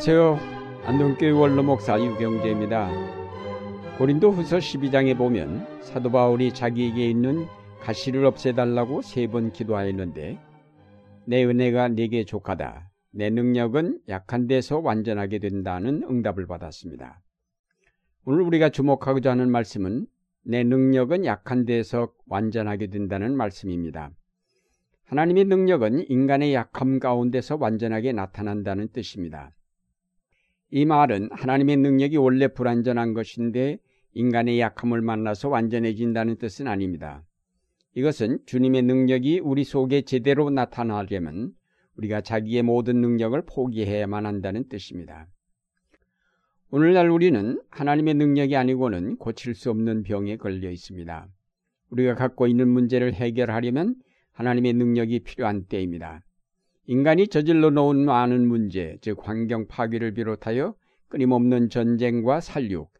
안녕하세요. 안동교회 원로 목사 유경재입니다. 고린도 후서 12장에 보면 사도 바울이 자기에게 있는 가시를 없애달라고 세 번 기도하였는데 내 은혜가 네게 족하다. 내 능력은 약한 데서 완전하게 된다는 응답을 받았습니다. 오늘 우리가 주목하고자 하는 말씀은 내 능력은 약한 데서 완전하게 된다는 말씀입니다. 하나님의 능력은 인간의 약함 가운데서 완전하게 나타난다는 뜻입니다. 이 말은 하나님의 능력이 원래 불완전한 것인데 인간의 약함을 만나서 완전해진다는 뜻은 아닙니다. 이것은 주님의 능력이 우리 속에 제대로 나타나려면 우리가 자기의 모든 능력을 포기해야만 한다는 뜻입니다. 오늘날 우리는 하나님의 능력이 아니고는 고칠 수 없는 병에 걸려 있습니다. 우리가 갖고 있는 문제를 해결하려면 하나님의 능력이 필요한 때입니다. 인간이 저질러 놓은 많은 문제, 즉 환경 파괴를 비롯하여 끊임없는 전쟁과 살육,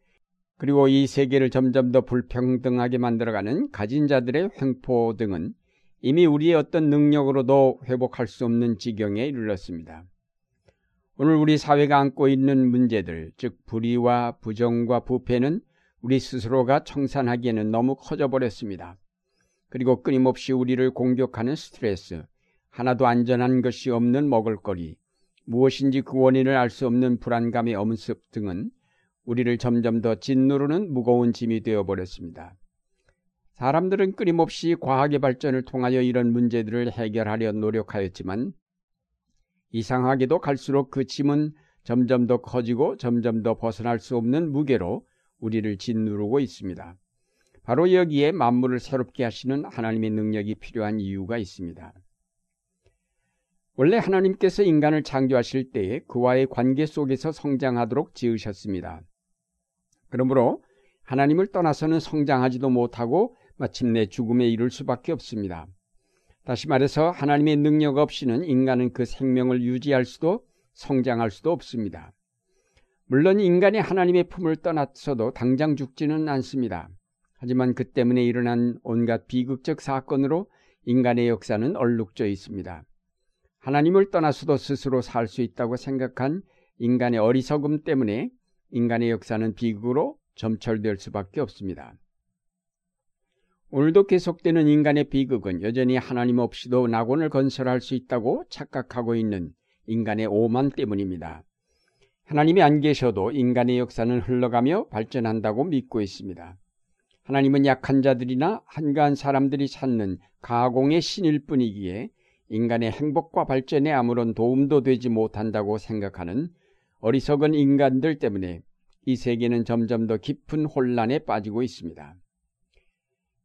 그리고 이 세계를 점점 더 불평등하게 만들어가는 가진 자들의 횡포 등은 이미 우리의 어떤 능력으로도 회복할 수 없는 지경에 이르렀습니다. 오늘 우리 사회가 안고 있는 문제들, 즉 불의와 부정과 부패는 우리 스스로가 청산하기에는 너무 커져버렸습니다. 그리고 끊임없이 우리를 공격하는 스트레스, 하나도 안전한 것이 없는 먹을거리, 무엇인지 그 원인을 알 수 없는 불안감의 엄습 등은 우리를 점점 더 짓누르는 무거운 짐이 되어버렸습니다. 사람들은 끊임없이 과학의 발전을 통하여 이런 문제들을 해결하려 노력하였지만 이상하게도 갈수록 그 짐은 점점 더 커지고 점점 더 벗어날 수 없는 무게로 우리를 짓누르고 있습니다. 바로 여기에 만물을 새롭게 하시는 하나님의 능력이 필요한 이유가 있습니다. 원래 하나님께서 인간을 창조하실 때에 그와의 관계 속에서 성장하도록 지으셨습니다. 그러므로 하나님을 떠나서는 성장하지도 못하고 마침내 죽음에 이를 수밖에 없습니다. 다시 말해서 하나님의 능력 없이는 인간은 그 생명을 유지할 수도 성장할 수도 없습니다. 물론 인간이 하나님의 품을 떠났어도 당장 죽지는 않습니다. 하지만 그 때문에 일어난 온갖 비극적 사건으로 인간의 역사는 얼룩져 있습니다. 하나님을 떠나서도 스스로 살 수 있다고 생각한 인간의 어리석음 때문에 인간의 역사는 비극으로 점철될 수밖에 없습니다. 오늘도 계속되는 인간의 비극은 여전히 하나님 없이도 낙원을 건설할 수 있다고 착각하고 있는 인간의 오만 때문입니다. 하나님이 안 계셔도 인간의 역사는 흘러가며 발전한다고 믿고 있습니다. 하나님은 약한 자들이나 한가한 사람들이 찾는 가공의 신일 뿐이기에 인간의 행복과 발전에 아무런 도움도 되지 못한다고 생각하는 어리석은 인간들 때문에 이 세계는 점점 더 깊은 혼란에 빠지고 있습니다.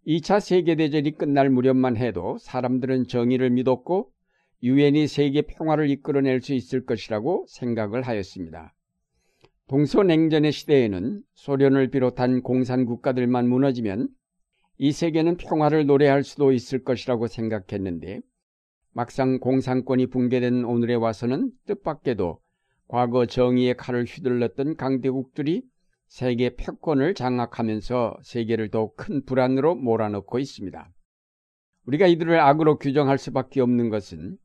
2차 세계대전이 끝날 무렵만 해도 사람들은 정의를 믿었고 유엔이 세계 평화를 이끌어낼 수 있을 것이라고 생각을 하였습니다. 동서냉전의 시대에는 소련을 비롯한 공산 국가들만 무너지면 이 세계는 평화를 노래할 수도 있을 것이라고 생각했는데 막상 공산권이 붕괴된 오늘에 와서는 뜻밖에도 과거 정의의 칼을 휘둘렀던 강대국들이 세계 패권을 장악하면서 세계를 더욱 큰 불안으로 몰아넣고 있습니다. 우리가 이들을 악으로 규정할 수밖에 없는 것은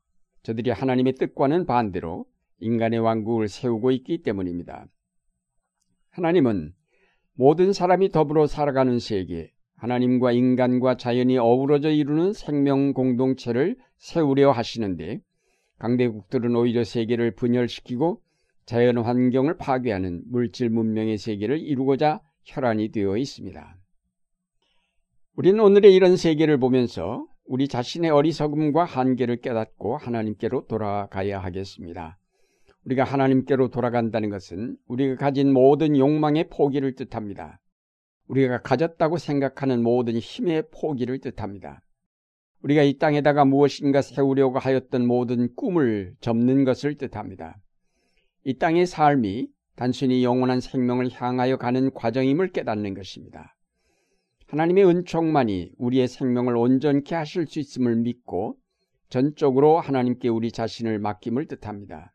저들이 하나님의 뜻과는 반대로 인간의 왕국을 세우고 있기 때문입니다. 하나님은 모든 사람이 더불어 살아가는 세계, 하나님과 인간과 자연이 어우러져 이루는 생명 공동체를 세우려 하시는데 강대국들은 오히려 세계를 분열시키고 자연 환경을 파괴하는 물질 문명의 세계를 이루고자 혈안이 되어 있습니다. 우리는 오늘의 이런 세계를 보면서 우리 자신의 어리석음과 한계를 깨닫고 하나님께로 돌아가야 하겠습니다. 우리가 하나님께로 돌아간다는 것은 우리가 가진 모든 욕망의 포기를 뜻합니다. 우리가 가졌다고 생각하는 모든 힘의 포기를 뜻합니다. 우리가 이 땅에다가 무엇인가 세우려고 하였던 모든 꿈을 접는 것을 뜻합니다. 이 땅의 삶이 단순히 영원한 생명을 향하여 가는 과정임을 깨닫는 것입니다. 하나님의 은총만이 우리의 생명을 온전케 하실 수 있음을 믿고 전적으로 하나님께 우리 자신을 맡김을 뜻합니다.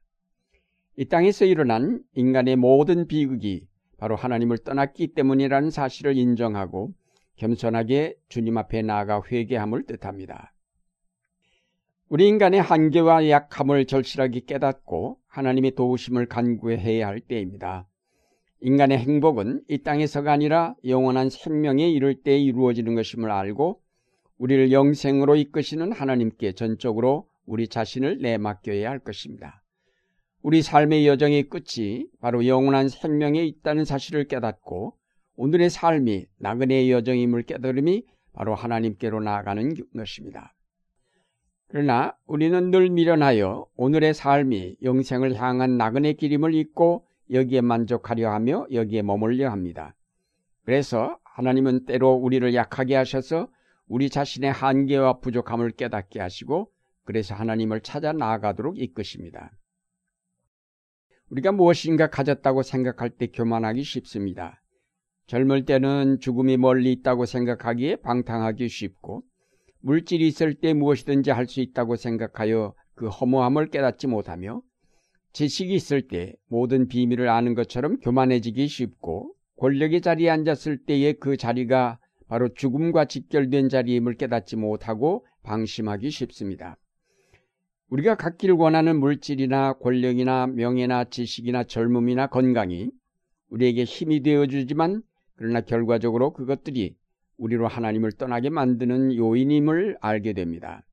이 땅에서 일어난 인간의 모든 비극이 바로 하나님을 떠났기 때문이라는 사실을 인정하고 겸손하게 주님 앞에 나아가 회개함을 뜻합니다. 우리 인간의 한계와 약함을 절실하게 깨닫고 하나님의 도우심을 간구해야 할 때입니다. 인간의 행복은 이 땅에서가 아니라 영원한 생명에 이를 때 이루어지는 것임을 알고 우리를 영생으로 이끄시는 하나님께 전적으로 우리 자신을 내맡겨야 할 것입니다. 우리 삶의 여정의 끝이 바로 영원한 생명에 있다는 사실을 깨닫고 오늘의 삶이 나그네의 여정임을 깨달음이 바로 하나님께로 나아가는 것입니다. 그러나 우리는 늘 미련하여 오늘의 삶이 영생을 향한 나그네 길임을 잊고 여기에 만족하려 하며 여기에 머물려 합니다. 그래서 하나님은 때로 우리를 약하게 하셔서 우리 자신의 한계와 부족함을 깨닫게 하시고 그래서 하나님을 찾아 나아가도록 이끄십니다. 우리가 무엇인가 가졌다고 생각할 때 교만하기 쉽습니다. 젊을 때는 죽음이 멀리 있다고 생각하기에 방탕하기 쉽고 물질이 있을 때 무엇이든지 할 수 있다고 생각하여 그 허무함을 깨닫지 못하며 지식이 있을 때 모든 비밀을 아는 것처럼 교만해지기 쉽고 권력의 자리에 앉았을 때의 그 자리가 바로 죽음과 직결된 자리임을 깨닫지 못하고 방심하기 쉽습니다. 우리가 갖기를 원하는 물질이나 권력이나 명예나 지식이나 젊음이나 건강이 우리에게 힘이 되어주지만 그러나 결과적으로 그것들이 우리로 하나님을 떠나게 만드는 요인임을 알게 됩니다.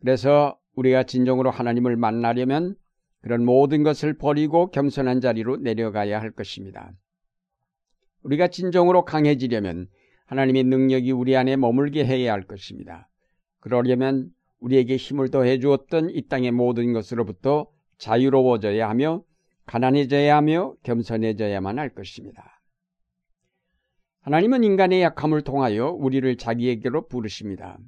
그래서 우리가 진정으로 하나님을 만나려면 그런 모든 것을 버리고 겸손한 자리로 내려가야 할 것입니다. 우리가 진정으로 강해지려면 하나님의 능력이 우리 안에 머물게 해야 할 것입니다. 그러려면 우리에게 힘을 더해 주었던 이 땅의 모든 것으로부터 자유로워져야 하며 가난해져야 하며 겸손해져야만 할 것입니다. 하나님은 인간의 약함을 통하여 우리를 자기에게로 부르십니다.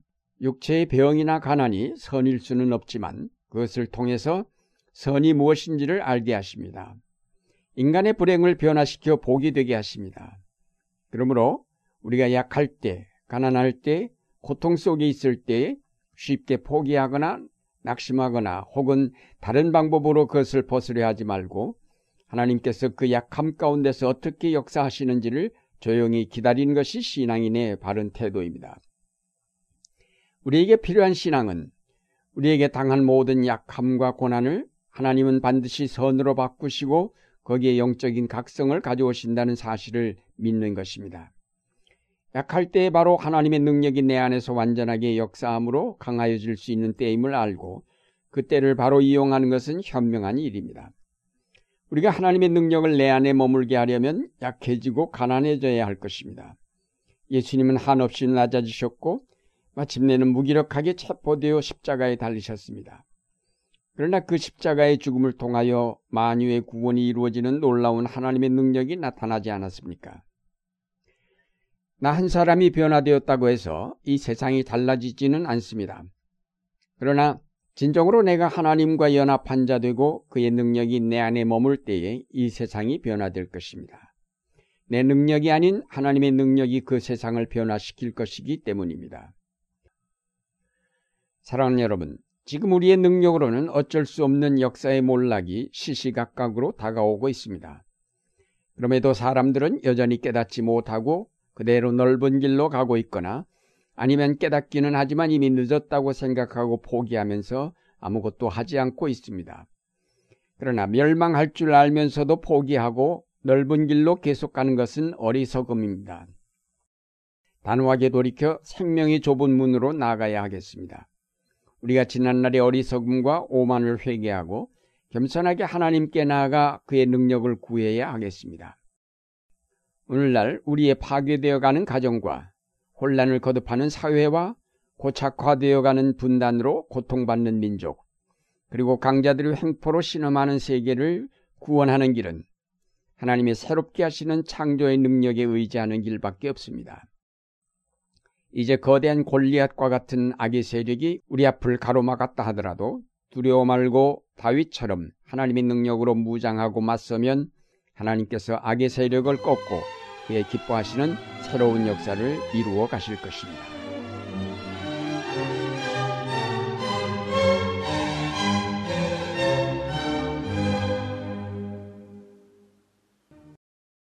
육체의 병이나 가난이 선일 수는 없지만 그것을 통해서 선이 무엇인지를 알게 하십니다. 인간의 불행을 변화시켜 복이 되게 하십니다. 그러므로 우리가 약할 때, 가난할 때, 고통 속에 있을 때 쉽게 포기하거나 낙심하거나 혹은 다른 방법으로 그것을 벗으려 하지 말고 하나님께서 그 약함 가운데서 어떻게 역사하시는지를 조용히 기다리는 것이 신앙인의 바른 태도입니다. 우리에게 필요한 신앙은 우리에게 당한 모든 약함과 고난을 하나님은 반드시 선으로 바꾸시고 거기에 영적인 각성을 가져오신다는 사실을 믿는 것입니다. 약할 때 바로 하나님의 능력이 내 안에서 완전하게 역사함으로 강하여질 수 있는 때임을 알고 그 때를 바로 이용하는 것은 현명한 일입니다. 우리가 하나님의 능력을 내 안에 머물게 하려면 약해지고 가난해져야 할 것입니다. 예수님은 한없이 낮아지셨고 마침내는 무기력하게 체포되어 십자가에 달리셨습니다. 그러나 그 십자가의 죽음을 통하여 만유의 구원이 이루어지는 놀라운 하나님의 능력이 나타나지 않았습니까? 나 한 사람이 변화되었다고 해서 이 세상이 달라지지는 않습니다. 그러나 진정으로 내가 하나님과 연합한 자 되고 그의 능력이 내 안에 머물 때에 이 세상이 변화될 것입니다. 내 능력이 아닌 하나님의 능력이 그 세상을 변화시킬 것이기 때문입니다. 사랑하는 여러분, 지금 우리의 능력으로는 어쩔 수 없는 역사의 몰락이 시시각각으로 다가오고 있습니다. 그럼에도 사람들은 여전히 깨닫지 못하고 그대로 넓은 길로 가고 있거나 아니면 깨닫기는 하지만 이미 늦었다고 생각하고 포기하면서 아무것도 하지 않고 있습니다. 그러나 멸망할 줄 알면서도 포기하고 넓은 길로 계속 가는 것은 어리석음입니다. 단호하게 돌이켜 생명이 좁은 문으로 나가야 하겠습니다. 우리가 지난날의 어리석음과 오만을 회개하고 겸손하게 하나님께 나아가 그의 능력을 구해야 하겠습니다. 오늘날 우리의 파괴되어 가는 가정과 혼란을 거듭하는 사회와 고착화되어가는 분단으로 고통받는 민족, 그리고 강자들의 횡포로 신음하는 세계를 구원하는 길은 하나님의 새롭게 하시는 창조의 능력에 의지하는 길밖에 없습니다. 이제 거대한 골리앗과 같은 악의 세력이 우리 앞을 가로막았다 하더라도 두려워 말고 다윗처럼 하나님의 능력으로 무장하고 맞서면 하나님께서 악의 세력을 꺾고 그의 기뻐하시는 새로운 역사를 이루어 가실 것입니다.